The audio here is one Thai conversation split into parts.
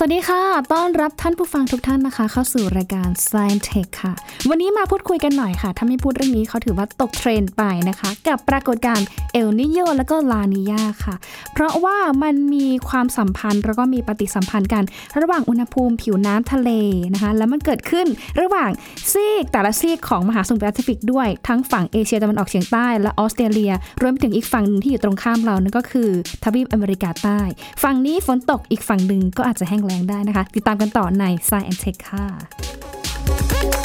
สวัสดีค่ะ ต้อนรับท่านผู้ฟังทุกท่านนะคะ เข้าสู่รายการ Science Tech ค่ะ วันนี้มาพูดคุยกันหน่อยค่ะ ถ้าไม่พูดเรื่องนี้เขาถือว่าตกเทรนด์ไปนะคะ กับปรากฏการณ์เอลนิโยและก็ลานิยาค่ะ เพราะว่ามันมีความสัมพันธ์แล้วก็มีปฏิสัมพันธ์กัน ระหว่างอุณหภูมิผิวน้ำทะเลนะคะ แล้วมันเกิดขึ้นระหว่างซีกแต่ละซีกของมหาสมุทรแปซิฟิกด้วย ทั้งฝั่งเอเชียตะวันออกเฉียงใต้และออสเตรเลีย รวมไปถึงอีกฝั่งหนึ่งที่อยู่ตรงข้ามเรานั่นก็คือทวีปอเมริกาใต้ ฝั่งนี้ฝนตกอีกฝั่งหนึ่งก็อาจจะแห้งแรงได้นะคะ ติดตามกันต่อใน Science and Tech ค่ะ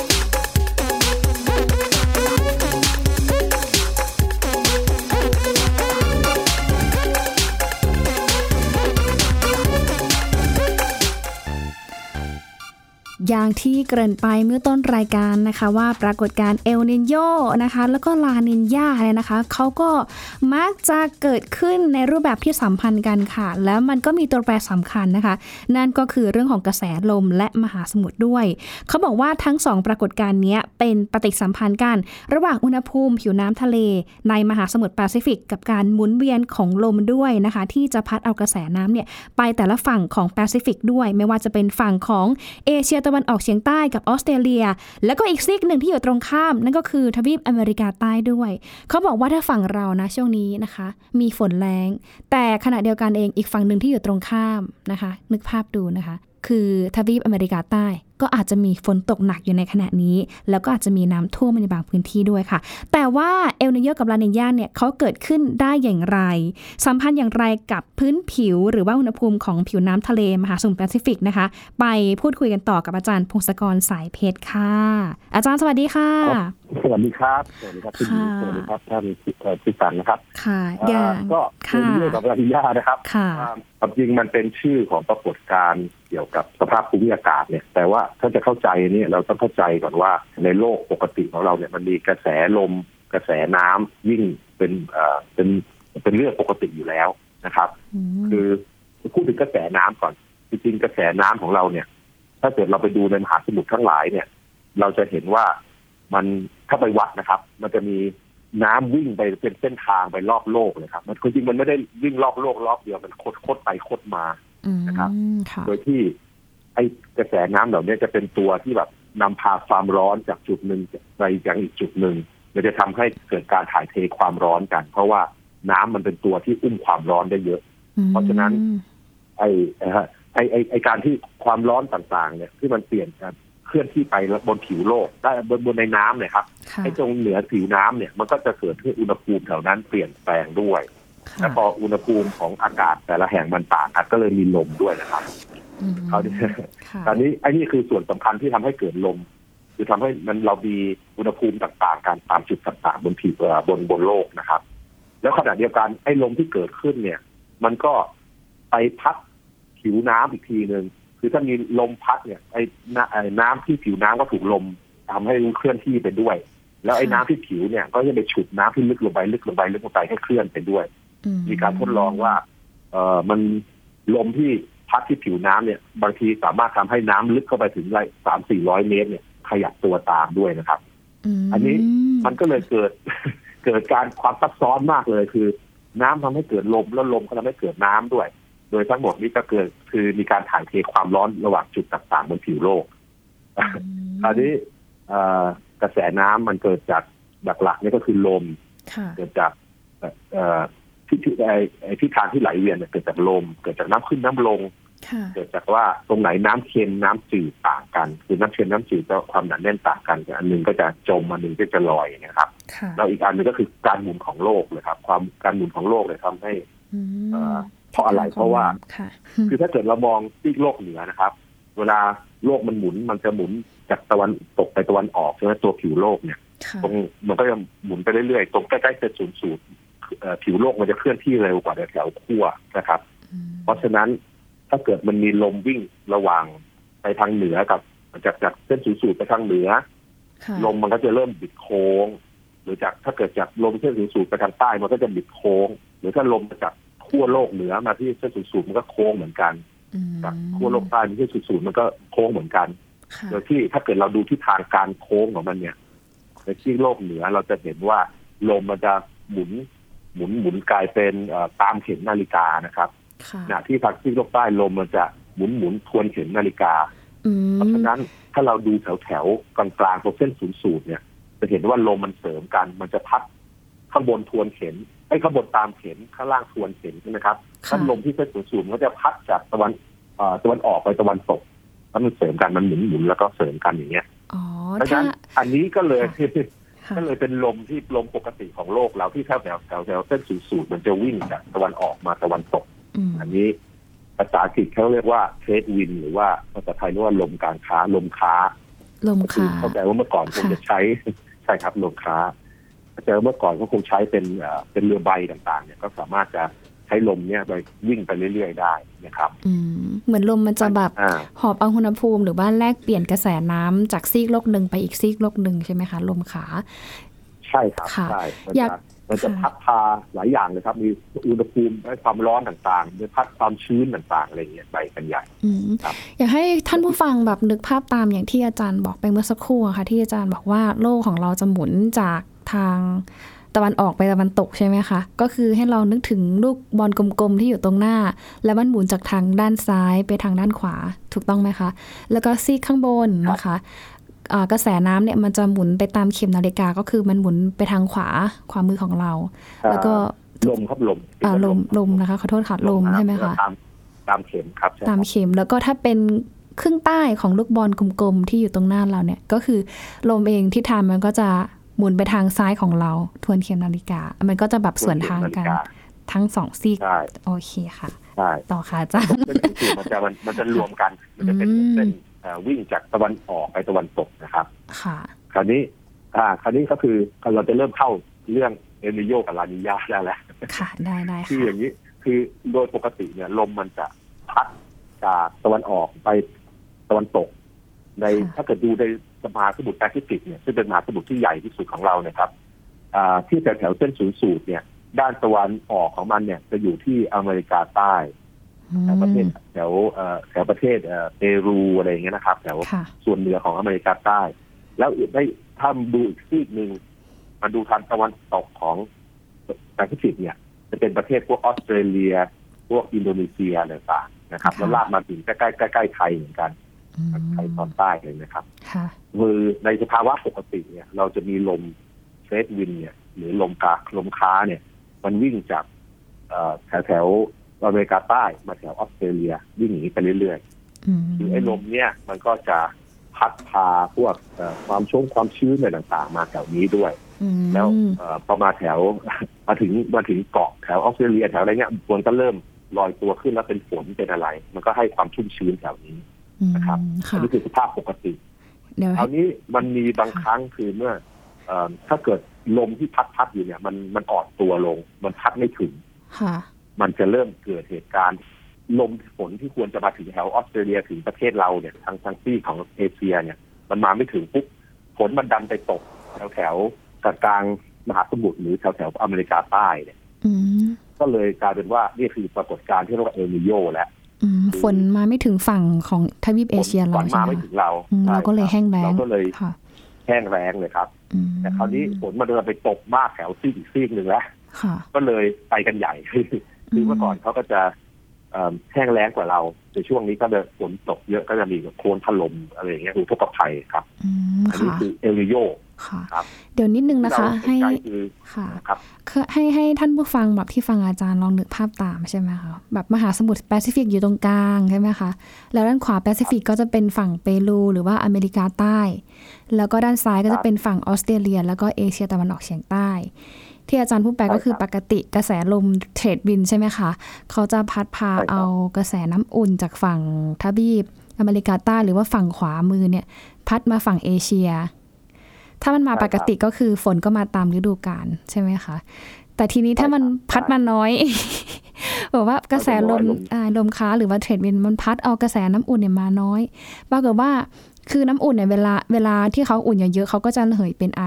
อย่างที่เกริ่นไปเมื่อต้นรายการนะคะว่าปรากฏการณ์เอลนินโยนะคะ แล้วก็ลานินยาเนี่ยนะคะเขาก็มักจะเกิดขึ้นในรูปแบบที่สัมพันธ์กันค่ะ แล้วมันก็มีตัวแปรสำคัญนะคะ นั่นก็คือเรื่องของกระแสลมและมหาสมุทรด้วยเขาบอกว่าทั้งสองปรากฏการณ์นี้เป็นปฏิสัมพันธ์กัน ระหว่างอุณหภูมิผิวน้ำทะเล ในมหาสมุทรแปซิฟิก กับการหมุนเวียนของลมด้วยนะคะ ที่จะพัดเอากระแสน้ำเนี่ยไปแต่ละฝั่งของแปซิฟิกด้วย ไม่ว่าจะเป็นฝั่งของเอเชียตะวันออกเฉียงใต้กับออสเตรเลีย แล้วก็อีกซีกหนึ่งที่อยู่ตรงข้าม นั่นก็คือทวีปอเมริกาใต้ด้วย เขาบอกว่าถ้าฝั่งเรานะช่วงนี้นะคะ มีฝนแรงแต่ขณะเดียวกันเองอีกฝั่งหนึ่งที่อยู่ตรงข้ามนะคะ นึกภาพดูนะคะ คือทวีปอเมริกาใต้ ก็อาจจะมีฝนตกหนักอยู่ในขณะนี้ แล้วก็อาจจะมีน้ำท่วมในบางพื้นที่ด้วยค่ะ แต่ว่าเอลนิโยกับลานิญาเนี่ยเขาเกิดขึ้นได้อย่างไร สัมพันธ์อย่างไรกับพื้นผิว หรือว่าอุณหภูมิของผิวน้ำทะเลมหาสมุทรแปซิฟิกนะคะ ไปพูดคุยกันต่อกับอาจารย์พงศกรสายเพชรค่ะ อาจารย์สวัสดีค่ะ สวัสดีครับ สวัสดีครับพี่หมีค่ะสวัสดีครับท่านเอ่อพี่สันนะครับ ค่ะอย่างเอ่อก็ค่ะเป็นเรื่องกับราธิยานะครับค่ะอ่าความจริงมันเป็นชื่อของปรากฏการณ์เกี่ยวกับสภาพภูมิอากาศเนี่ยแต่ว่าถ้าจะเข้าใจเนี่ยเราต้องเข้าใจก่อนว่า ในโลกปกติของเราเนี่ยมันมีกระแสลม กระแสน้ำยิ่งเป็นเอ่อเป็นเป็นเรื่องปกติอยู่แล้วนะครับมคือพูดถึงกระแสน้ำก่อนจริงๆกระแสน้ำของเราเนี่ย ถ้าเกิดเราไปดูในมหาสมุทรทั้งหลายเนี่ย เราจะเห็นว่ามันถ้าไปวัดนะครับ มันจะมีน้ำวิ่งไปเป็นเส้นทางไปรอบโลกเลยครับมันจริงๆมันไม่ได้วิ่งรอบโลกรอบเดียวมันคดคดไปคดมาอืมนะครับค่ะโดยที่ ไอ้กระแสน้ำเหล่านี้จะเป็นตัวที่แบบนำพาความร้อนจากจุดหนึ่งไปยังอีกจุดหนึ่งมันจะทำให้เกิดการถ่ายเทความร้อนกัน เพราะว่าน้ำมันเป็นตัวที่อุ้มความร้อนได้เยอะ เพราะฉะนั้น ไอ้ไอ้ฮะไอ้ไอ้ไอ้การที่ความร้อนต่างๆ เนี่ยที่มันเปลี่ยนกันเคลื่อนที่ไปบนผิวโลกได้บนบนในน้ำเนี่ยครับค่ะไอ้ตรงเหนือผิวน้ำเนี่ยมันก็จะเกิดให้อุณหภูมิแถวนั้นเปลี่ยนแปลงด้วยค่ะแล้วพออุณหภูมิของอากาศแต่ละแห่งมันต่างกันก็เลยมีลมด้วยนะครับอืม คราวนี้ค่ะตอนนี้ไอ้นี่คือส่วนสำคัญที่ทำให้เกิดลม คือทำให้มันเรามีอุณหภูมิต่างๆกันตามจุดต่างๆ บนผิวเอ่อบนบนโลกนะครับ แล้วขณะเดียวกันไอ้ลมที่เกิดขึ้นเนี่ย มันก็ไปพัดผิวน้ำอีกทีหนึ่งคือถ้ามีลมพัดเนี่ยไอ้น้ำไอ้น้ำที่ผิวน้ำก็ถูกลมทำให้เคลื่อนที่ไปด้วย แล้วไอ้น้ำที่ผิวเนี่ยก็จะไปฉุดน้ำที่ลึกลงไปลึกลงไปลึกลงไปให้เคลื่อนไปด้วยอืมีการทดลองว่า เออมันลมที่ พัดที่ผิวน้ำเนี่ย บางทีสามารถทำให้น้ำลึกเข้าไปถึงไรสามสี่ร้อยเมตรเนี่ย ขยับตัวตามด้วยนะครับมอันนี้มันก็เลยเกิดเกิดการความซับซ้อนมากเลยคือ น้ำทำให้เกิดลมแล้วลมก็ทำให้เกิดน้ำด้วย โดยทั้งหมดนี้ก็เกิดคือมีการถ่ายเทความร้อนระหว่างจุดต่างๆบนผิวโลกอืมคราวนี้เอ่อกระแสน้ำมันเกิดจากหลักๆนี่ก็คือลมค่ะเกิดจากเอ่อเอ่อที่ที่ไอ้ไอ้ทิศทางที่ไหลเวียนเนี่ยเกิดจากลม เกิดจากน้ำขึ้นน้ำลงค่ะ เกิดจากว่าตรงไหนน้ำเค็มน้ำจืดต่างกัน คือน้ำเค็มน้ำจืดก็ความหนาแน่นต่างกัน อันหนึ่งก็จะจมอันหนึ่งก็จะลอยอย่างเงี้ยครับค่ะแล้วอีกอันหนึงก็คือการหมุนของโลกเลยครับ ความการหมุนของโลกเลยทำให้อืมเอ่อเพราะอะไรเพราะว่าค่ะคือถ้าเกิดเรามองซีกโลกเหนือนะครับ เวลาโลกมันหมุนมันจะหมุนจากตะวันตกไปตะวันออกใช่ไหมตัวผิวโลกเนี่ยค่ะตรงมันก็จะหมุนไปเรื่อยๆตรงใกล้ๆเส้นศูนย์สูตรเอ่อผิวโลกมันจะเคลื่อนที่เร็วกว่าแถวขั้วนะครับอืมเพราะฉะนั้น ถ้าเกิดมันมีลมวิ่งระหว่างไปทางเหนือกับ จากจากเส้นศูนย์สูตรไปทางเหนือค่ะลมมันก็จะเริ่มบิดโค้ง หรือจากถ้าเกิดจากลมเส้นศูนย์สูตรไปทางใต้มันก็จะบิดโค้ง หรือถ้าลมจากขั้วโลกเหนือมาที่เส้นศูนย์สูตรมันก็โค้งเหมือนกันอืมจากขั้วโลกใต้มาที่เส้นศูนย์สูตรมันก็โค้งเหมือนกันค่ะโดยที่ถ้าเกิดเราดูที่ทางการโค้งของมันเนี่ยในที่โลกเหนือเราจะเห็นว่าลมมันจะหมุนหมุนหมุนกลายเป็นเอ่อตามเข็มนาฬิกานะครับค่ะ ขณะที่ทางที่โลกใต้ลมมันจะหมุนหมุนทวนเข็มนาฬิกาอืมเพราะฉะนั้นถ้าเราดูแถวแถวๆกลางๆตรงเส้นศูนย์สูตรเนี่ย จะเห็นว่าลมมันเสริมกัน มันจะพัดข้างบนทวนเข็มไอ้ข้างบนตามเข็มข้างล่างทวนเข็มใช่ไหมครับค่ะถ้าลมที่เส้นศูนย์สูตรมันก็จะพัดจากตะวันเอ่อตะวันออกไปตะวันตกแล้วมันเสริมกันมันหมุนหมุนๆแล้วก็เสริมกันอย่างเงี้ยอ๋อเพราะฉะถ้านั้นอันนี้ก็เลยค่ะก็เลยเป็นลมที่ลมปกติของโลกเราที่แถวแถวแถวแถวเส้นศูนย์สูตรมันจะวิ่งจากตะวันออกมาตะวันตก อืมอันนี้ภาษาอังกฤษเขาเรียกว่าเทรดวิน หรือว่าภาษาไทยเรียกว่าลมการค้า ลมค้า ลมก็คือขาเข้าใจว่าเมื่อก่อนคงค่ะจะใช้ใช่ครับลมค้าเข้าใจว่าเมื่อก่อนก็คงใช้เป็นเอ่อเป็นเรือใบต่างๆ เนี่ยก็สามารถจะใช้ลมเนี่ยไปวิ่งไปเรื่อยๆได้นะครับอืมเหมือนลมมันจะแบบอ่าหอบเอาอุณหภูมิ หรือว่าแลกเปลี่ยนกระแสน้ำจากซีกโลกหนึ่งไปอีกซีกโลกหนึ่งใช่ไหมคะ ลมขา ใช่ครับค่ะใช่มันอยาจะก มันจะค่ะพัดพาหลายอย่างเลยครับ มีอุณหภูมิและความร้อนต่างๆมีพัดความชื้นต่างๆอะไรอย่างเงี้ยไปกันใหญ่อืมครับอยากให้ท่านผู้ฟังแบบนึกภาพตามอย่างที่อาจารย์บอกไปเมื่อสักครู่อะค่ะ ที่อาจารย์บอกว่าโลกของเราจะหมุนจากทางตะวันออกไปตะวันตกใช่ไหมคะ ก็คือให้เรานึกถึงลูกบอลกลมๆที่อยู่ตรงหน้า แล้วมันหมุนจากทางด้านซ้ายไปทางด้านขวาถูกต้องไหมคะ แล้วก็ซีกข้างบนนะคะอ่า กระแสน้ำเนี่ยมันจะหมุนไปตามเข็มนาฬิกาก็คือมันหมุนไปทางขวาขวามือของเรา แล้วก็ลมครับลมอ่าลมลมนะคะขอโทษค่ะลมใช่ไหมคะตามตามเข็มครับใช่ตามครับเข็มแล้วก็ถ้าเป็นครึ่งใต้ของลูกบอลกลมๆที่อยู่ตรงหน้าเราเนี่ย ก็คือลมเองที่ทางมันก็จะหมุนไปทางซ้ายของเรา ทวนเข็มนาฬิกา มันก็จะแบบสวนทางกันทั้งสองซีกใช่โอเคค่ะใช่ต่อค่ะอาจารย์เส้นศูนย์สูตรมันจะมันมันจะรวมกันมันจะเป็นอืมเส้นเอ่อ วิ่งจากตะวันออกไปตะวันตกนะครับ ค่ะ คราวนี้ อ่า คราวนี้ก็คือเราจะเริ่มเข้าเรื่องเอลนิโยกับลานิญาได้แล้วค่ะ ได้ได้คือค่ะอย่างนี้ คือโดยปกติเนี่ยลมมันจะพัดจากตะวันออกไปตะวันตก ในถ้าเกิดดูในมหาสมุทรแปซิฟิกเนี่ยซึ่งเป็นมหาสมุทรที่ใหญ่ที่สุดของเราเนี่ยครับอ่าที่แถวแถวๆเส้นศูนย์สูตรเนี่ย ด้านตะวันออกของมันเนี่ย จะอยู่ที่อเมริกาใต้อื แถวประเทศแถวเอ่อแถวประเทศเอ่อเปรูอะไรอย่างเงี้ยนะครับแถวค่ะส่วนเหนือของอเมริกาใต้ แล้วได้ถ้าดูอีกซีกหนึ่งมาดูทางตะวันตกของแปซิฟิกเนี่ย จะเป็นประเทศพวกออสเตรเลีย พวกอินโดนีเซียอะไรต่างๆนะครับค่ะแล้วลากมาถึงใกล้ๆใกล้ๆไทยเหมือนกันอืมไทยตอนใต้เลยนะครับค่ะคือในสภาวะปกติเนี่ย เราจะมีลมเฟสวินเนี่ย หรือลมการค้าเนี่ย มันวิ่งจากเอ่อแถวแถวๆ อเมริกาใต้มาแถวออสเตรเลียวิ่งหนีไปเรื่อยๆอืมคือไอ้ลมเนี่ยมันก็จะพัดพาพวกเอ่อความชุ่มความชื้นอะไรต่าง ๆ มาแถวนี้ด้วยอืมแล้วเอ่อพอมาแถวมาถึงมาถึงเกาะแถวออสเตรเลียแถวอะไรเงี้ยฝนก็เริ่มลอยตัวขึ้นแล้วเป็นฝนเป็นอะไร มันก็ให้ความชุ่มชื้นแถวนี้อืมนะครับอัค่ะนนี้คือสภาพปกติเดี๋ยวคให้ราวนี้มันมีบางครั้งคือเมื่อเอ่อถ้าเกิดลมที่พัดพัดอยู่เนี่ย มันมันอ่อนตัวลง มันพัดไม่ถึงค่ะ มันจะเริ่มเกิดเหตุการณ์ลมฝนที่ควรจะมาถึงแถวออสเตรเลียถึงประเทศเราเนี่ยทางทางซีกของเอเชียเนี่ย มันมาไม่ถึงปุ๊บฝนมันดันไปตกแถวแถวกลางๆมหาสมุทรหรือแถวแถวอเมริกาใต้เนี่ยอืมก็เลยกลายเป็นว่านี่คือปรากฏการณ์ที่เรียกว่าเอลนิโยแล้วอืมฝนมาไม่ถึงฝั่งของทวีปเอเชียฝเรานใช่มาไหมไม่คะถึงเราอืมใช่เราก็เลยคบแห้งแล้งเราก็เลยค่ะแห้งแรงเลยครับอืมแต่คราวนี้ฝนมันเดินไปตกมากแถวซีกอีกซีกหนึ่งแล้วค่ะก็เลยไปกันใหญ่ คือคือเมื่อก่อนเขาก็จะเอิ่มแห้งแล้งกว่าเรา ในช่วงนี้ก็จะฝนตกเยอะก็จะมีแบบโคลนถล่มอะไรอย่างเงี้ยอุทกภัยครับอืมอันนี้ค่ะคือเอลนีโญค่ะครับเดี๋ยวนิดนึงนะคะที่ให้เราสนใจคือค่ะครับคือให้ให้ท่านผู้ฟังแบบที่ฟังอาจารย์ลองนึกภาพตามใช่ไหมคะแบบมหาสมุทรแปซิฟิกอยู่ตรงกลางใช่ไหมคะแล้วด้านขวาแปซิฟิกก็จะเป็นฝั่งเปรูหรือว่าอเมริกาใต้ แล้วก็ด้านซ้ายก็จะเป็นฝั่งออสเตรเลีย แล้วก็เอเชียตะวันออกเฉียงใต้ ที่อาจารย์พูดไปก็คือใช่ครับปกติกระแสลมเทรดวินใช่ไหมคะเขาจะพัดพาใช่ครับเอากระแสน้ำอุ่นจากฝั่งทวีปอเมริกาใต้หรือว่าฝั่งขวามือเนี่ย พัดมาฝั่งเอเชีย ถ้ามันมาปกติก็คือฝนก็มาตามฤดูกาลใช่ไหมคะแต่ทีนี้ถ้ามันพัดมาน้อยบอกว่ากระแสลมอ่าลมค้าหรือว่าเทรดวินมันพัดเอากระแสน้ำอุ่นเนี่ยมาน้อยปรากฏว่า คือน้ำอุ่นเนี่ยเวลาเวลาที่เขาอุ่นเยอะๆเขาก็จะระเหยเป็นไอ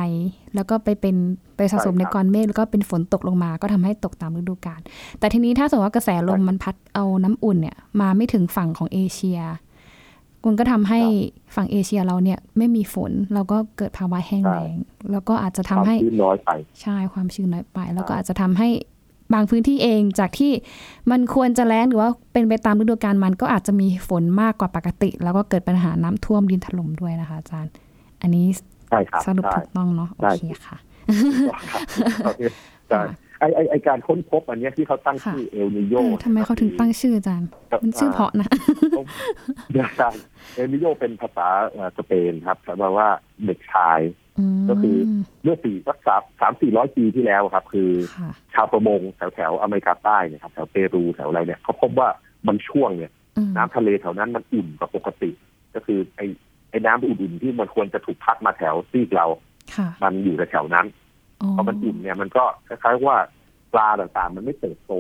แล้วก็ไปเป็นไปสะสมในก้อนเมฆแล้วก็เป็นฝนตกลงมา ก็ทำให้ตกตามฤดูกาลแต่ทีนี้ถ้าสมมติว่ากระแสลมมันพัดเอาน้ำอุ่นเนี่ยมาไม่ถึงฝั่งของเอเชียมันก็ทำให้ฝั่งเอเชียเราเนี่ยไม่มีฝนเราก็เกิดภาวะแห้งแล้งแล้วก็อาจจะคทำวามให้ชื้นน้อยไปใช่ความชื้นน้อยไป แล้วก็อาจจะทำให้ บางพื้นที่เองจากที่มันควรจะแล้งหรือว่าเป็นไปตามฤดูกาลมันก็อาจจะมีฝนมากกว่าปกติ แล้วก็เกิดปัญหาน้ำท่วมดินถล่มด้วยนะคะ อาจารย์ อันนี้ใช่ครับสรุปใช่ถูกต้องเนาะโอใช่เคค่ะใช่ไอไอไอการค้นพบอันเนี้ยที่เขาตั้งค่ะชื่อเอลนิโยเออทำไมเขาถึงตั้งชื่ออาจารย์มันชื่อเพราะนะใช่เอลนิโยเป็นภาษาเอ่อสเปนครับแปลว่าเด็กชายม ก็คือเมื่อสี่สักสามสามสี่ร้อยปีที่แล้วครับ คือค่ะชาวประมงแถวแถวๆอเมริกาใต้เนี่ยครับแถวเปรูแถวอะไรเนี่ยเขาพบว่ามันช่วงเนี่ยอืมน้ำทะเลแถวนั้นมันอุ่นกว่าปกติ ก็คือไอไอ้น้ำอุ่นๆที่มันควรจะถูกพัดมาแถวซีกเราค่ะมันอยู่ในแถวนั้นอ๋อพอมันอุ่นเนี่ยมันก็คล้ายๆว่าปลาต่างๆ มันไม่เติบโต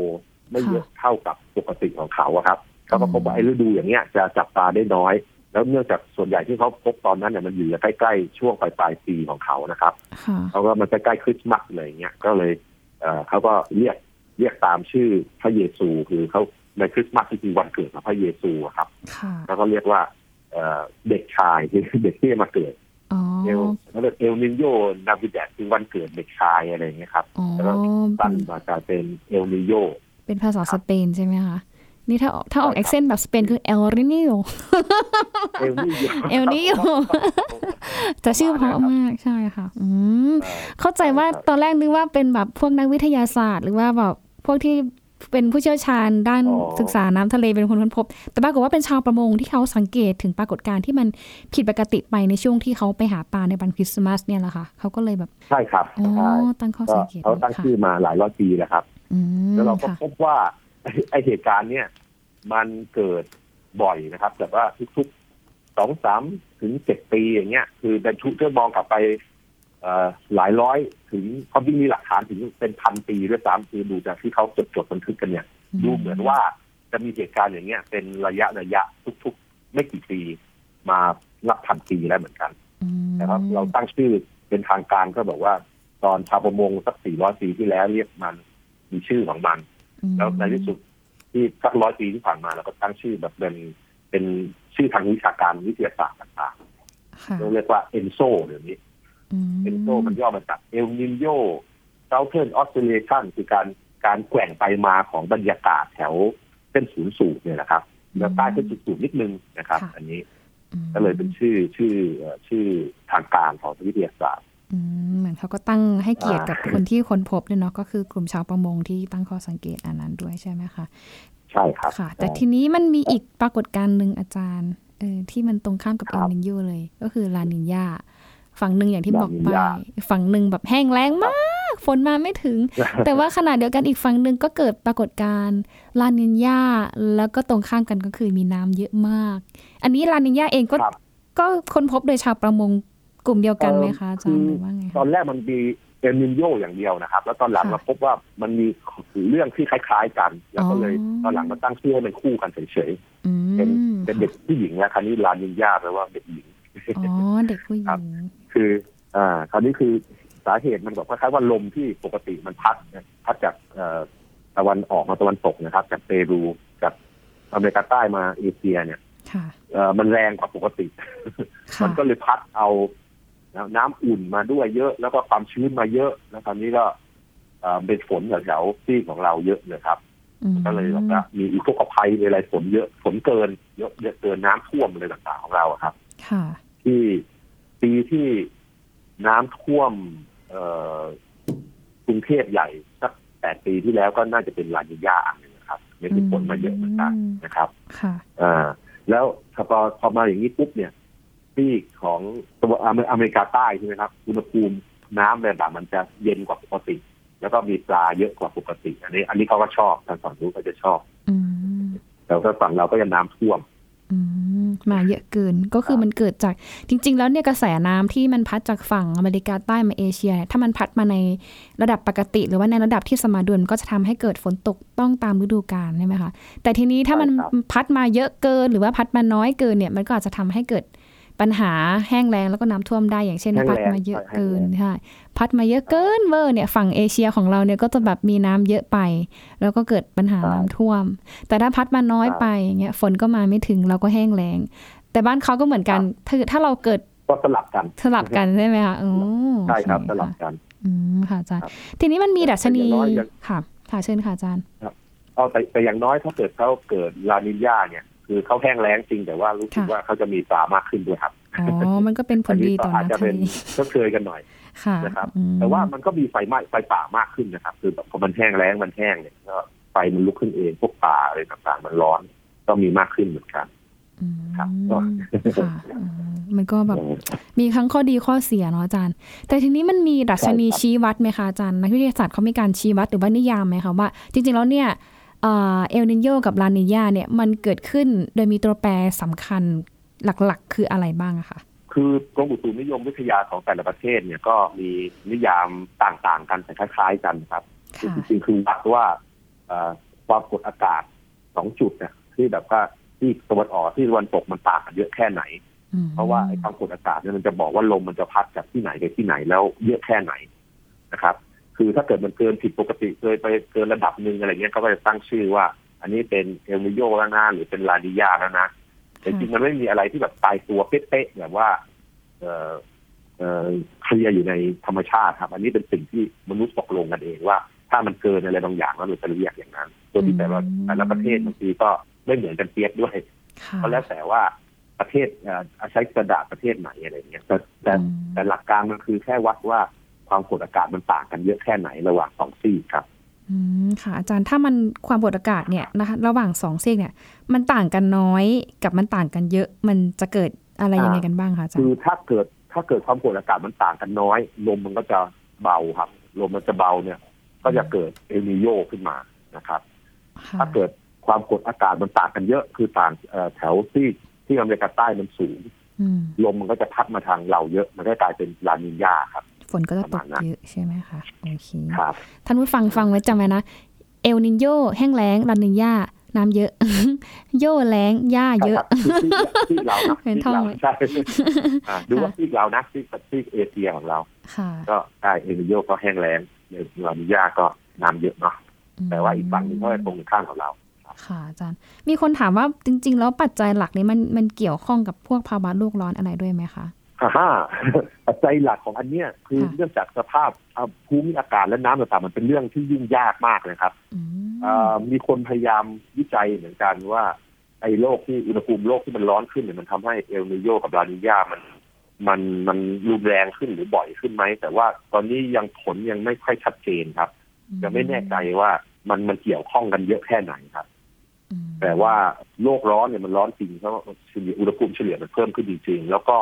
ไม่เยอะเท่ากับปกติของเขาอะครับเขาก็พบว่าไอ้ฤดูอย่างเงี้ยจะจับปลาได้น้อย แล้วเนื่องจากส่วนใหญ่ที่เขาพบตอนนั้นเนี่ยมันอยู่ใกล้ๆช่วงปลายปลายๆปีของเขานะครับค่ะเขาก็มันใกล้ๆคริสต์มาสเลยอย่างเงี้ยก็เลยเอ่อเขาก็เรียกเรียกตามชื่อพระเยซูคือเขาในคริสต์มาสที่คือวันเกิดของพระเยซูอะครับค่ะแล้วก็เรียกว่าเอ่อเด็กชายที่เด็กที่มาเกิดอ๋อเอลเขาเรียกเอลนิโยนาวิแดดคือวันเกิดเด็กชายอะไรอย่างเงี้ยครับอ๋อแล้วก็เป็ตั้นงมากลายเป็นเอลนิโยเป็นภาษาสเปนใช่ไหมคะ นี่ถ้าออกถ้าออกใช่เอ็ครับกเซนแบบสเปนคือเอลรินิโอเอลนิโยเอลนิโยจะชื่อเพราะมากใช่ค่ะ อืมเข้าใจว่าตอนแรกนึกว่าเป็นแบบพวกนักวิทยาศาสตร์ หรือว่าแบบพวกที่เป็นผู้เชี่ยวชาญด้านอ๋อศึกษาน้ำทะเลเป็นคนค้นพบ แต่ปรากฏว่าเป็นชาวประมงที่เขาสังเกตถึงปรากฏการณ์ที่มันผิดปกติไปในช่วงที่เขาไปหาปลาในวันคริสต์มาสเนี่ยแหละค่ะเขาก็เลยแบบใช่ครับอ๋อใช่ตั้งข้อก็สังเกตเขาตั้งค่ะชื่อมาหลายร้อยปีแล้วครับอืมแล้วเราก็ค่ะพบว่า ไอ้ไอเหตุการณ์เนี่ย มันเกิดบ่อยนะครับ แต่ว่าทุกๆสองสามถึงเจ็ดปีอย่างเงี้ย คือเป็นชุดเพื่อมองกลับไปเอ่อหลายร้อยถึงเขายิ่งมีหลักฐานถึงเป็นพันปีด้วยซ้ำคือดูจากที่เขาจดจดๆบันทึกกันเนี่ยดูเหมือนว่าจะมีเหตุการณ์อย่างเงี้ย เป็นระยะระยะทุก ๆ ไม่กี่ปีมานับพันปีแล้วเหมือนกันอืมนะครับ เราตั้งชื่อเป็นทางการก็บอกว่า ตอนชาวประมงสัก400ปีที่แล้วเรียกมันมีชื่อของมันอืม แล้วในที่สุดที่สักร้อยปีที่ผ่านมาเราก็ตั้งชื่อแบบเป็นเป็นชื่อทางวิชาการวิทยาศาสตร์ต่างค่ะๆเราเรียกว่า ENSO เดี๋ยวนี้อืม ENSO มันย่อมาจาก El Niño Southern Oscillation คือการการแกว่งไปมาของบรรยากาศแถวเส้นศูนย์สูตรเนี่ยนะครับแล้วใต้เส้นศูนย์สูตรนิดนึงนะครับ อันนี้อืมก็เลยเป็นชื่อชื่อเอ่อชื่อทางการของวิทยาศาสตร์อืม เหมือนเขาก็ตั้งให้เกียรติอ่ากับคนที่ค้นพบด้วยเนาะก็คือกลุ่มชาวประมงที่ตั้งข้อสังเกตอันนั้นด้วยใช่ไหมคะใช่ครับค่ะ แต่ใช่ทีนี้มันมีอีกปรากฏการณ์หนึ่งอาจารย์เออที่มันตรงข้ามกับคเอรัลบนิโยเลย ก็คือลานินยาฝั่งหนึ่งอย่างที่บอกไปลานิญญาฝั่งหนึ่งแบบแห้งแล้งมาก ฝนมาไม่ถึง แต่ว่าขณะเดียวกันอีกฝั่งหนึ่งก็เกิดปรากฏการณ์ลานินยาแล้วก็ตรงข้ามกันก็คือมีน้ำเยอะมาก อันนี้ลานินยาเองก็ครับก็ค้นพบโดยชาวประมง กลุ่มเดียวกันไหมคะอาจารย์หรือว่าไงตคะอนแรกมันมีเอลนิโยอย่างเดียวนะครับ แล้วตอนหลังค่ะเราพบว่ามันมีเรื่องที่คล้าย ๆกัน แล้วก็เลยอ๋อตอนหลังมาตั้งชื่อให้เป็นคู่กันเฉยอืเป็นมๆเป็นเด็กผู้หญิงแล้วคราวนี้ลานินยาแปลว่าเด็กหญิงอ๋อเด็กผู้หครัญิบงคืออ่าคราวนี้คือสาเหตุมันบอกคล้ายๆว่าลมที่ปกติมันพัดเนี่ยพัดจากเอ่อตะวันออกมาตะวันตกนะครับ จากเปรูจากอเมริกาใต้มาเอเชียเนี่ยค่ะเอ่อมันแรงกว่าปกติค่ะมันก็เลยพัดเอา น้ำอุ่นมาด้วยเยอะ แล้วก็ความชื้นมาเยอะแล้วตอนนี้ก็เอ่อเป็นฝนแถวๆที่ของเราเยอะเลยครับอืมก็เลยแบบว่ามีอุทกภัยมีอะไรฝนเยอะฝนเกินเยอะเยอะเกินน้ำท่วมอะไรต่างๆของเราอะครับค่ะที่ปีที่น้ำท่วมเอ่อกรุงเทพใหญ่สักแปดปีที่แล้วก็น่าจะเป็นลานิญาอันหนึ่งนะครับนี่คือฝนมาเยอะเหมือนกันนะครับ ค่ะอ่าแล้วพอพอมาอย่างนี้ปุ๊บเนี่ย ที่ของตัวอเมอเมริกาใต้ใช่ไหมครับอุณหภูมิน้ำระดับมันจะเย็นกว่าปกติ แล้วก็มีปลาเยอะกว่าปกติ อันนี้ อันนี้เขาก็ชอบทางฝั่งนู้นก็จะชอบอืมแล้วก็ฝั่งเราก็จะน้ำท่วมอืมมาเยอะเกินก็คือมันเกิดจากจริง ๆ แล้วเนี่ยกระแสน้ำที่มันพัดจากฝั่งอเมริกาใต้มาเอเชีย ถ้ามันพัดมาในระดับปกติ หรือว่าในระดับที่สมดุลก็จะทำให้เกิดฝนตกต้องตามฤดูกาลใช่ไหมคะแต่ทีนี้ถ้ามันใช่ครับพัดมาเยอะเกินหรือว่าพัดมาน้อยเกินเนี่ยมันก็อาจจะทำให้เกิด ปัญหาแห้งแล้งแล้วก็น้ำท่วมได้อย่างเช่นแห้งพัดแล้งมาเยอะใช่เกินแห้งแล้งใช่พัดมาเยอะเกินเวอร์เนี่ยฝั่งเอเชียของเราเนี่ยก็จะแบบมีน้ำเยอะไป แล้วก็เกิดปัญหาน้ำท่วม แต่ถ้าพัดมาน้อยไปอย่างเงี้ยฝนก็มาไม่ถึงเราก็แห้งแล้ง แต่บ้านเขาก็เหมือนกันถ้าถ้าเราเกิดก็สลับกันสลับกันใช่ไหมคะอ๋อใช่ครับโอสเลับกันอืมค่ะอาจารย์ครับทีนี้มันมีดัชนีอย่างน้อยอย่างค่ะค่ะเชิญค่ะอาจารย์เอาแต่แต่อย่างน้อยถ้าเกิดเขาเกิดลานินยาเนี่ย คือเขาแห้งแล้งจริงแต่ว่ารู้สึกค่ะว่าเขาจะมีปลามากขึ้นด้วยครับอ๋อมันก็เป็นผลดีต่ออาจน้ำจะทะเป็นเลชดเชยกันหน่อยค่ะนะครับอืมแต่ว่ามันก็มีไฟไหม้ไฟป่ามากขึ้นนะครับ คือแบบพอมันแห้งแล้งมันแห้งเนี่ยก็ไฟมันลุกขึ้นเองพวกป่าอะไรต่างๆมันร้อนก็มีมากขึ้นเหมือนกันอืมครับค่ะอืมมันก็แบบมีทั้งข้อดีข้อเสียเนาะอาจารย์ แต่ทีนี้มันมีดัชนีใช่ครับชี้วัดไหมคะอาจารย์นักวิทยาศาสตร์เขามีการชี้วัดหรือว่านิยามไหมคะว่า จริงๆแล้วเนี่ย เอ่อเอลนิโยกับลานิญาเนี่ยมันเกิดขึ้นโดยมีตัวแปรสำคัญหลักๆ คืออะไรบ้างอะคะคือกรมอุตุนิยมวิทยาของแต่ละประเทศเนี่ยก็มีนิยามต่างๆ กันแต่คล้ายๆกันครับค่ะจริงๆคือวัดว่าเอ่อความกดอากาศสองจุดเนี่ยที่แบบว่าที่ตะวันออกที่ตะวันตกมันต่างกันเยอะแค่ไหนอืมเพราะว่าไอ้ความกดอากาศเนี่ยมันจะบอกว่าลมมันจะพัดจากที่ไหนไปที่ไหนแล้วเยอะแค่ไหนนะครับ คือถ้าเกิดมันเกินผิดปกติเกินไปเกินระดับหนึ่งอะไรเงี้ยก็จะตั้งชื่อว่า อันนี้เป็นเอลนิโยแล้วนะหรือเป็นลาดิยาแล้วนะแต่จริงมันไม่มีอะไรที่แบบตายตัวเป๊ะๆแบบว่า เออเออเคลียร์อยู่ในธรรมชาติครับ อันนี้เป็นสิ่งที่มนุษย์ตกลงกันเองว่า ถ้ามันเกินอะไรบางอย่างแล้วมันจะเรียกอย่างนั้นโดยที่แต่ละแต่ละประเทศบางทีก็ไม่เหมือนกันเปียกด้วยค่ะก็แล้วแต่ว่าประเทศอ่อใช้กระดาษประเทศไหนอะไรเงี้ยแต่แต่หลักการมันคือแค่วัดว่า ความกดอากาศมันต่างกันเยอะแค่ไหนระหว่างสองซีกครับอืมค่ะ อาจารย์ถ้ามันความกดอากาศเนี่ยนะคะระหว่างสองซีกเนี่ย มันต่างกันน้อยกับมันต่างกันเยอะมันจะเกิดอะไรยังไงกันบ้างคะอาจารคือย์ถ้าเกิดถ้าเกิดความกดอากาศมันต่างกันน้อย ลมมันก็จะเบาครับ ลมมันจะเบาเนี่ย ก็จะเกิดเอลนิโยขึ้นมานะครับค่ะถ้าเกิดความกดอากาศมันต่างกันเยอะ คือต่างเอ่อแถวที่ที่อเมริกาใต้มันสูงอืมลมมันก็จะพัดมาทางเราเยอะ มันก็กลายเป็นลานินยาครับฝ นก็จะตประกมาณนั้นเยอะใช่ไหมคะโอเคครับท่านผู้ฟังฟังไว้จำไว้นะ เอลนินโยแห้งแล้งลานินยาน้ำเยอะ โยแล้งหญ้าเยอะใช่ครับคือที่ที่เรานะเป็นที่ท่องเราไว้ใช่อ่าดูว่าที่เรานะที่ที่เอเชียของเราค่ะก็ได้เอลนิโยก็แห้งแล้งลานินยาก็น้ำเยอะเนาะแต่ว่าอีกฝั่งหนึงก็ตรงข้ามกับเราค่ะอาจารย์ มีคนถามว่าจริง ๆ แล้วปัจจัยหลักนี้มันมันเกี่ยวข้องกับพวกภาวะโลกร้อนอะไรด้วยไหมคะ ฮ่าฮ่าปัจจัยหลักของอันเนี้ยคือค่ะเรื่องจากสภาพอ่าภูมิอากาศและน้ำต่างๆมันเป็นเรื่องที่ยุ่งยากมากเลยครับอืมอ่ามีคนพยายามวิจัยเหมือนกันว่า ไอ้โลกที่อุณหภูมิโลกที่มันร้อนขึ้นเนี่ยมันทำให้เอลนิโยกับลานิญามัน มันมันรุนแรงขึ้นหรือบ่อยขึ้นไหม แต่ว่าตอนนี้ยังผลยังไม่ค่อยชัดเจนครับยังไม่แน่ใจว่ามันมันเกี่ยวข้องกันเยอะแค่ไหนครับอืมแต่ว่าโลกร้อนเนี่ยมันร้อนจริงเพราะว่าเฉลี่ยอุณหภูมิเฉลี่ยมันเพิ่มขึ้นจริงๆ แล้วก็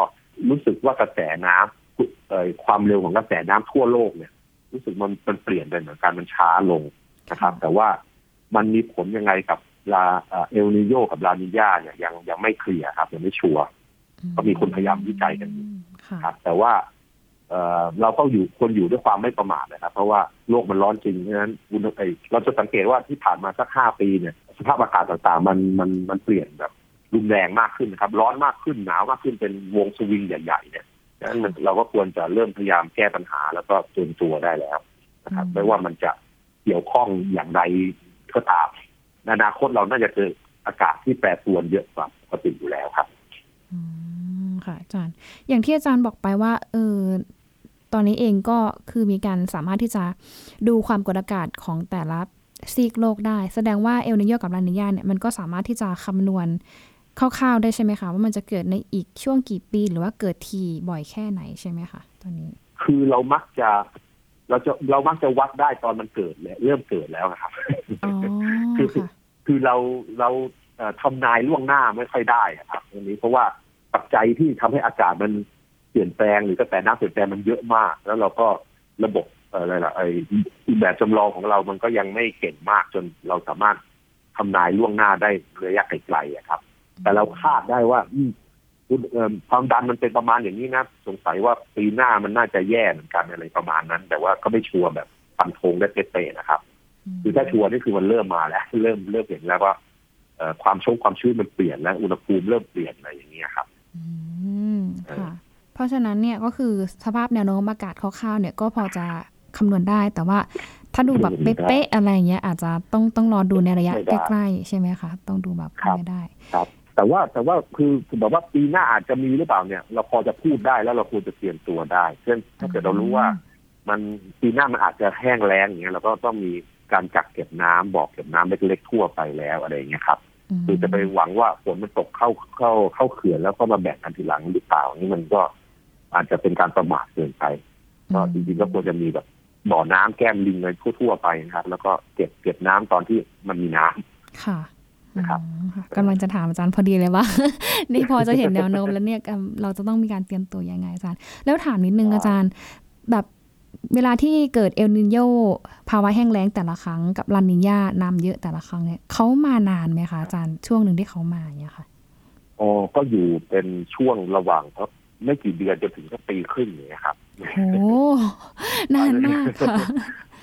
รู้สึกว่ากระแสน้ำเอ่อความเร็วของกระแสน้ำทั่วโลกเนี่ย รู้สึกมันมันเปลี่ยนไปเหมือนกันมันช้าลงนะครับ แต่ว่ามันมีผลยังไงกับลาเอ่อเอลนิโยกับลานิญาเนี่ยยังยังไม่เคลียร์ครับยังไม่ชัวร์ก็มีคนพยายามวิจัยกันอยู่ค่ะครับ แต่ว่าเอ่อเราต้องอยู่ควรอยู่ด้วยความไม่ประมาทนะครับ เพราะว่าโลกมันร้อนจริงเพราะฉะนั้นอุณหไอเราจะสังเกตว่าที่ผ่านมาสักห้าปีเนี่ย สภาพอากาศต่างๆ มันมันมันเปลี่ยนแบบ รุนแรงมากขึ้นนะครับ ร้อนมากขึ้นหนาวมากขึ้นเป็นวงสวิงใหญ่ๆเนี่ยดังนั้นมันเราก็ควรจะเริ่มพยายามแก้ปัญหาแล้วก็เตรียมตัวได้แล้วนะครับอืมไม่ว่ามันจะเกี่ยวข้องอย่างใดก็ตามในอนาคตเราน่าจะเจออากาศที่แปรปรวนเยอะกว่าปกติอยู่แล้วครับอืมค่ะอาจารย์ อย่างที่อาจารย์บอกไปว่า เออตอนนี้เองก็คือมีการสามารถที่จะดูความกดอากาศของแต่ละซีกโลกได้ แสดงว่าเอลนิโยกับลานิญาเนี่ยมันก็สามารถที่จะคำนวณ คร่าวๆได้ใช่ไหมคะ ว่ามันจะเกิดในอีกช่วงกี่ปี หรือว่าเกิดทีบ่อยแค่ไหนใช่ไหมคะตอนนี้ คือเรามักจะเราจะเรามักจะวัดได้ตอนมันเกิดแล้วเริ่มเกิดแล้วนะครับอ๋อคือค่ะคือเราเราเอ่อทำนายล่วงหน้าไม่ค่อยได้อะครับตรงนี้เพราะว่าปัจจัยที่ทำให้อากาศมันเปลี่ยนแปลงหรือกระแสน้ำเปลี่ยนแปลงมันเยอะมาก แล้วเราก็ระบบเอ่ออะไรล่ะไอ้แบบจำลองของเรามันก็ยังไม่เก่งมากจนเราสามารถทำนายล่วงหน้าได้ระยะไกลๆอะครับ แต่เราคาดได้ว่า อืมคุณเอิ่มความดันมันเป็นประมาณอย่างนี้นะ สงสัยว่าปีหน้ามันน่าจะแย่เหมือนกันอะไรประมาณนั้น แต่ว่าก็ไม่ชัวร์แบบฟันธงได้เป๊ะๆนะครับ คือถ้าชัวร์นี่คือมันเริ่มมาแล้ว เริ่มเริ่มเห็นแล้วว่าเอ่อความชุ่มความชื้นมันเปลี่ยนแล้วอุณหภูมิเริ่มเปลี่ยนอะไรอย่างเงี้ยครับอืมค่ะเพราะฉะนั้นเนี่ยก็คือสภาพแนวโน้มอากาศคร่าวๆเนี่ยก็พอจะคำนวณได้ แต่ว่าถ้าดูแบบเป๊ะๆอะไรอย่างเงี้ยอาจจะต้องต้องรอดูในระยะไม่ใกได้ล้ๆใช่ไหมคะต้องดูแบบครับไม่ได้ครับ แต่ว่าแต่ว่าคือคือแบบว่าปีหน้าอาจจะมีหรือเปล่าเนี่ย เราพอจะพูดได้แล้วเราควรจะเตรียมตัวได้เช่นถ้าเกิดเรารู้ว่า มันปีหน้ามันอาจจะแห้งแล้งอย่างเงี้ยเราก็ต้องมีการกักเก็บน้ำบอกเก็บน้ำเล็กๆทั่วไปแล้วอะไรอย่างเงี้ยครับมคือจะไปหวังว่าฝนมันตกเข้าเข้าเข้าเขื่อนแล้วก็มาแบ่งกันทีหลังหรือเปล่านี่มันก็อาจจะเป็นการประมาทเกินไปก็จริงๆก็ควรจะมีแบบบ่อน้ำแก้มลิงอะไรทั่วๆไปนะครับ แล้วก็เก็บเก็บน้ำตอนที่มันมีน้ำค่ะ นะครับอืมค่ะกำลังจะถามอาจารย์พอดีเลยว่านี่พอจะเห็นแนวโน้มแล้วเนี่ยเอิ่มเราจะต้องมีการเตรียมตัวยังไงอาจารย์ แล้วถามนิดนึงอาจารย์ แบบเวลาที่เกิดเอลนิโยภาวะแห้งแล้งแต่ละครั้งกับลานิญาน้ำเยอะแต่ละครั้งเนี่ยเขามานานไหมคะอาจารย์ช่วงหนึ่งที่เขามาเนี่ยค่ะอ๋อก็อยู่เป็นช่วงระหว่างครับไม่กี่เดือนจนถึงสักปีครึ่งอย่างเงี้ยครับโอ้นานมากค่ะ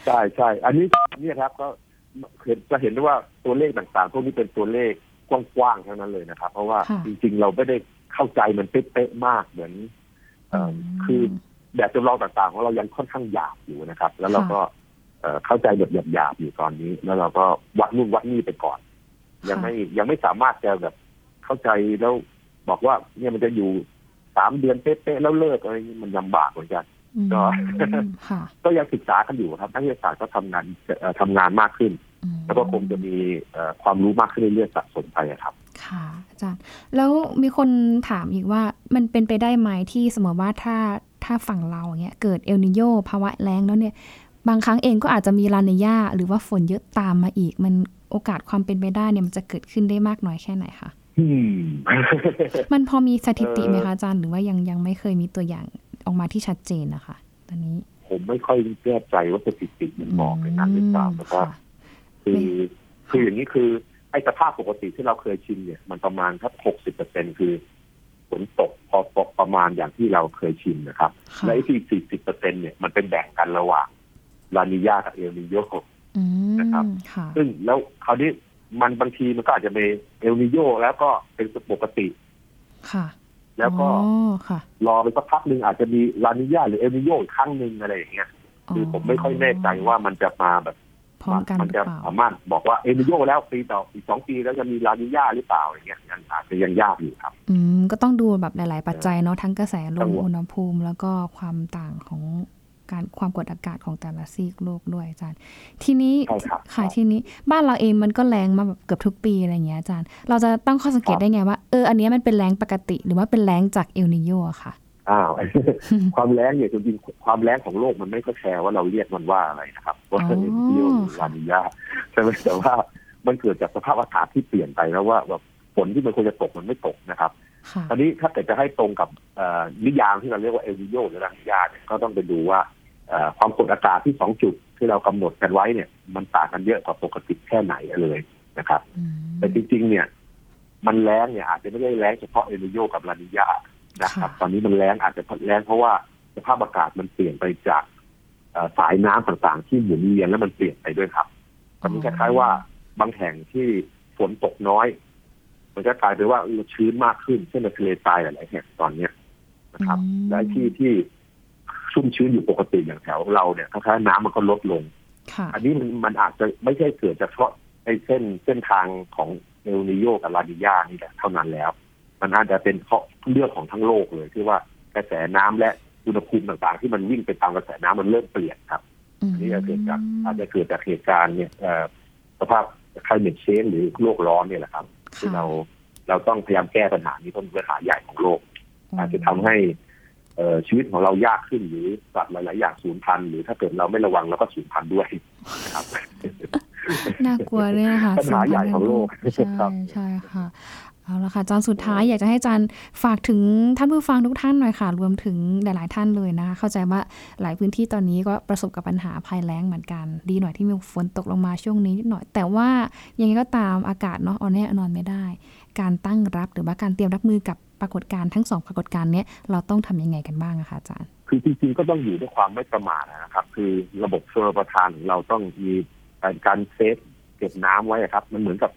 ใช่ใช่อันนี้เนี่ยครับก็ เห็นจะเห็นได้ว่าตัวเลขต่างๆพวกนี้เป็นตัวเลขกว้างๆทั้งนั้นเลยนะครับ เพราะว่าค่ะจริงๆ เราไม่ได้เข้าใจมันเป๊ะๆมากเหมือนเอ่ออคือแบบจำลองต่างๆของเรายังค่อนข้างหยาบอยู่นะครับ แล้วเราก็เอ่อเข้าใจแบบหยาบๆอยู่ตอนนี้ แล้วเราก็วัดนู่นวัดนี่ไปก่อน ยังไม่ยังไม่สามารถจะแบบเข้าใจแล้วบอกว่าเนี่ยมันจะอยู่สามเดือนเป๊ะๆแล้วเลิกอะไรอย่างนี้มันลำบากเหมือนกันอืม ก็ค่ะก็ยังศึกษากันอยู่ครับนักวิทยาศาสตร์ก็ทำงานเอ่อทำงานมากขึ้นอืมแล้วก็คงจะมีเอ่อความรู้มากขึ้นเรื่อยๆสะสมไปอะครับ ค่ะอาจารย์ แล้วมีคนถามอีกว่ามันเป็นไปได้ไหมที่สมมติว่าถ้าถ้าฝั่งเราอย่างเงี้ยเกิดเอลนิโยภาวะแล้งแล้วเนี่ย บางครั้งเองก็อาจจะมีลาเนยาหรือว่าฝนเยอะตามมาอีก มันโอกาสความเป็นไปได้เนี่ยมันจะเกิดขึ้นได้มากน้อยแค่ไหนคะอืมมันพอมีสถิติไหมเอ่คะออาจารย์หรือว่ายังยังไม่เคยมีตัวอย่าง ออกมาที่ชัดเจนนะคะตอนนี้ ผมไม่ค่อยแน่ใจว่าสถิติมันบอกในนั้นหรือเปล่าแต่ว่าค่ะคือไม่คืออย่างนี้คือไอ้สภาพปกติที่เราเคยชินเนี่ย มันประมาณทักหกสิบเปอร์เซ็นคือฝนตกพอพอประมาณอย่างที่เราเคยชินนะครับค่ะและไอ้ที่สี่สิบเปอร์เซ็นเนี่ยมันเป็นแบ่งกันระหว่างลานิญากับเอลนิโยอืมนะครับค่ะซึ่งแล้วคราวนี้มันบางทีมันก็อาจจะเป็นเอลนิโยแล้วก็เป็นปกติค่ะ แล้วก็อ๋อค่ะรอไปสักพักหนึ่งอาจจะมีลานิญาหรือเอลนิโยอีกครั้งหนึ่งอะไรอย่างเงี้ยคือผมไม่ค่อยแน่ใจว่ามันจะมาแบบพร้อมกันมันหรือจะเปล่าสามารถบอกว่าเอลนิโยแล้วปีต่ออีกสองปีแล้วจะมีลานิญาหรือเปล่าอย่างเงี้ยยังอาจจะยังยากอยู่ครับ อืมก็ต้องดูแบบหลาย ๆ ปัจจัยเนาะทั้งกระแสลครัมบผมอุณหภูมิ แล้วก็ความต่างของ การความกดอากาศของแต่ละซีกโลกด้วยอาจารย์ ทีนี้ใช่ครับค่ะทีนี้บ้านเราเองมันก็แรงมาแบบเกือบทุกปีอะไรอย่างเงี้ยอาจารย์ เราจะตั้งข้อสังเกตได้ไงว่าเอออันเนี้ยมันเป็นแรงปกติ หรือว่าเป็นแรงจากเอลนิโยอะค่ะอ้าวความแรงเนี่ยจริงๆความแรงของโลกมันไม่ก็แคร์ว่าเราเรียกมันว่าอะไรนะครับว่าอ๋อเอลนิโยหรือลานิญาใช่ไหมแต่ว่ามันเกิดจากสภาพอากาศที่เปลี่ยนไปแล้วว่าแบบฝนที่มันควรจะตกมันไม่ตกนะครับค่ะตอนนี้ถ้าเกิดจะให้ตรงกับเอ่อนิยามที่เราเรียกว่าเอลนิโยหรือลานิญาเนี่ยก็ต้องไปดูว่าเอ่อ ความกดอากาศที่สองจุดที่เรากำหนดกันไว้เนี่ย มันต่างกันเยอะกว่าปกติแค่ไหนเลยนะครับอืมแต่จริง ๆ เนี่ย มันแรงเนี่ยอาจจะไม่ได้แรงเฉพาะเอลนิโยกับลานิญานะครับ ตอนนี้มันแรงอาจจะแรงเพราะว่าสภาพอากาศมันเปลี่ยนไปจากเอ่อสายน้ำต่างๆ ที่หมุนเวียนแล้วมันเปลี่ยนไปด้วยครับตอนนี้คล้ายๆว่าบางแห่งที่ฝนตกน้อย มันก็กลายเป็นว่าชื้นมากขึ้นเช่นในทะเลทรายหลายๆแห่งตอนเนี้ยนะครับอืมและไอ้ที่ที่ ชุ่มชื้นอยู่ปกติอย่างแถวเราเนี่ยคล้ายๆน้ำมันก็ลดลงค่ะอันนี้มันมันอาจจะไม่ใช่เกิดจากเฉพาะไอ้เส้นเส้นทางของเอลนิโยกับลาดิญานี่แหละเท่านั้นแล้ว มันอาจจะเป็นเพราะเรื่องของทั้งโลกเลยที่ว่ากระแสน้ำและอุณหภูมิต่างๆ ที่มันวิ่งไปตามกระแสน้ำมันเริ่มเปลี่ยนครับอันนี้จะเกิดจากอาจจะเกิดจากเหตุการณ์เนี่ยเอ่อสภาพ climate change หรือโลกร้อนเนี่ยแหละครับที่เราเราต้องพยายามแก้ปัญหานี้เพราะเป็นปัญหาใหญ่ของโลก อาจจะทำให้เอ่อ ชีวิตของเรายากขึ้นหรือสัตว์หลาย ๆ อย่างสูญพันธุ์หรือถ้าเกิดเราไม่ระวังเราก็สูญพันธุ์ด้วยนะครับน่ากลัวเลยนะคะปัญหาใหญ่ของโลกใช่ครับใช่ค่ะเอาละค่ะอาจารย์สุดท้ายอยากจะให้อาจารย์ฝากถึงท่านผู้ฟังทุกท่านหน่อยค่ะ รวมถึงหลาย ๆ ท่านเลยนะคะเข้าใจว่าหลายพื้นที่ตอนนี้ก็ประสบกับปัญหาภัยแล้งเหมือนกัน ดีหน่อยที่มีฝนตกลงมาช่วงนี้นิดหน่อย แต่ว่ายังไงก็ตามอากาศเนาะเอาแน่นอนไม่ได้ การตั้งรับหรือว่าการเตรียมรับมือกับ ปรากฏการณ์ทั้งสองปรากฏการณ์เนี้ยเราต้องทำยังไงกันบ้างอะคะอาจารย์ คือจริงๆก็ต้องอยู่ด้วยความไม่ประมาทนะครับ คือระบบชลประทานของเราต้องมีการการเซฟเก็บน้ำไว้อะครับ มันเหมือนกับ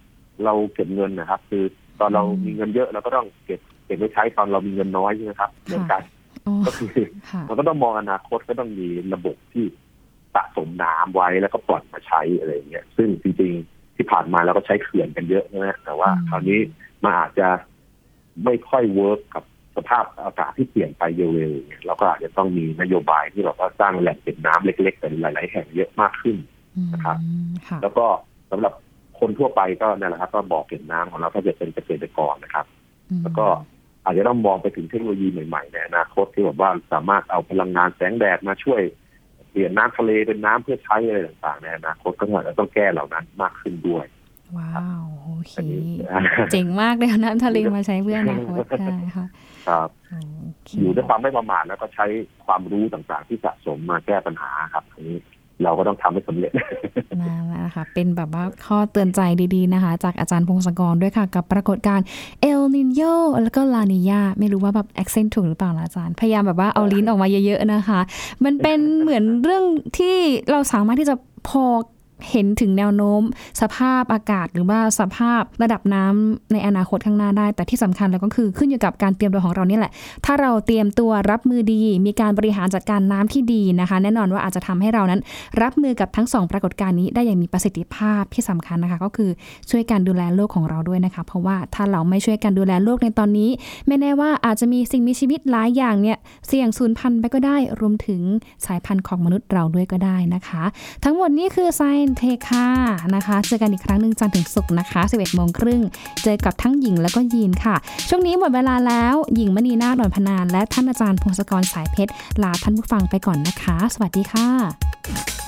เราเก็บเงินนะครับ คือตอนเรามีเงินเยอะเราก็ต้องเก็บเก็บไว้ใช้ตอนเรามีเงินน้อยใช่ไหมครับเหมือนกันอ๋อก็คือค่ะมันก็ต้องมองอนาคตก็ต้องมีระบบที่สะสมน้ำไว้แล้วก็ปล่อยมาใช้อะไรอย่างเงี้ยซึ่งจริงๆที่ผ่านมาเราก็ใช้เขื่อนกันเยอะใช่ไหมแต่ว่าอืมคราวนี้มันอาจจะ ไม่ค่อยเวิร์กกับสภาพอากาศที่เปลี่ยนไปเร็วๆเนี่ยเราก็อาจจะต้องมีนโยบายที่แบบว่าสร้างแหล่งเก็บน้ำเล็กๆแต่หลาย ๆ แห่งเยอะมากขึ้นนะครับอืมค่ะแล้วก็สำหรับคนทั่วไปก็นั่นแหละครับ ก็บอกเก็บน้ำของเราถ้าจะเป็นเกษตรกรนะครับ แล้วก็อาจจะต้องมองไปถึงเทคโนโลยีใหม่ๆในอนาคตที่แบบว่าสามารถเอาพลังงานแสงแดดมาช่วยเปลี่ยนน้ำทะเลเป็นน้ำเพื่อใช้อะไรต่างๆในอนาคตก็อาจจะต้องแก้เหล่านั้นมากขึ้นด้วย ว้าวโอเคอันนี้เจ๋งมากเลยเอาน้ำทะเลมาใช้เพื่ออนาคตได้ค่ะครับโอเคอยู่ด้วยความไม่ประมาทแล้วก็ใช้ความรู้ต่างๆ ที่สะสมมาแก้ปัญหาครับอันนี้เราก็ต้องทำให้สำเร็จนั่นแหละค่ะเป็นแบบว่าข้อเตือนใจดีๆนะคะ จากอาจารย์พงศกรด้วยค่ะ กับปรากฏการณ์เอลนีโญแล้วก็ลานีญาไม่รู้ว่าแบบ accent ถูกหรือเปล่านะอาจารย์ พยายามแบบว่าเอาลิ้นออกมาเยอะๆนะคะ มันเป็นเหมือนเรื่องที่เราสามารถที่จะพอ เห็นถึงแนวโน้ม สภาพอากาศหรือว่าสภาพระดับน้ำในอนาคตข้างหน้าได้ แต่ที่สำคัญแล้วก็คือขึ้นอยู่กับการเตรียมตัวของเรานี่แหละ ถ้าเราเตรียมตัวรับมือดี มีการบริหารจัดการน้ำที่ดีนะคะ แน่นอนว่าอาจจะทำให้เรานั้น รับมือกับทั้งสองปรากฏการณ์นี้ได้อย่างมีประสิทธิภาพที่สำคัญนะคะ ก็คือช่วยกันดูแลโลกของเราด้วยนะคะ เพราะว่าถ้าเราไม่ช่วยกันดูแลโลกในตอนนี้ ไม่แน่ว่าอาจจะมีสิ่งมีชีวิตหลายอย่างเนี่ยเสี่ยงสูญพันธุ์ไปก็ได้ รวมถึงสายพันธุ์ของมนุษย์เราด้วยก็ได้นะคะ ทั้งหมดนี้คือ Science เทค่ะนะคะเจอกันอีกครั้งหนึ่งจันทร์ถึงศุกร์นะคะ 11โมงครึ่งเจอกับทั้งหญิงแล้วก็ยีนค่ะ ช่วงนี้หมดเวลาแล้วหญิงมณีนาฏนวลพนาน และท่านอาจารย์พงศกรสายเพชรลาท่านผู้ฟังไปก่อนนะคะ สวัสดีค่ะ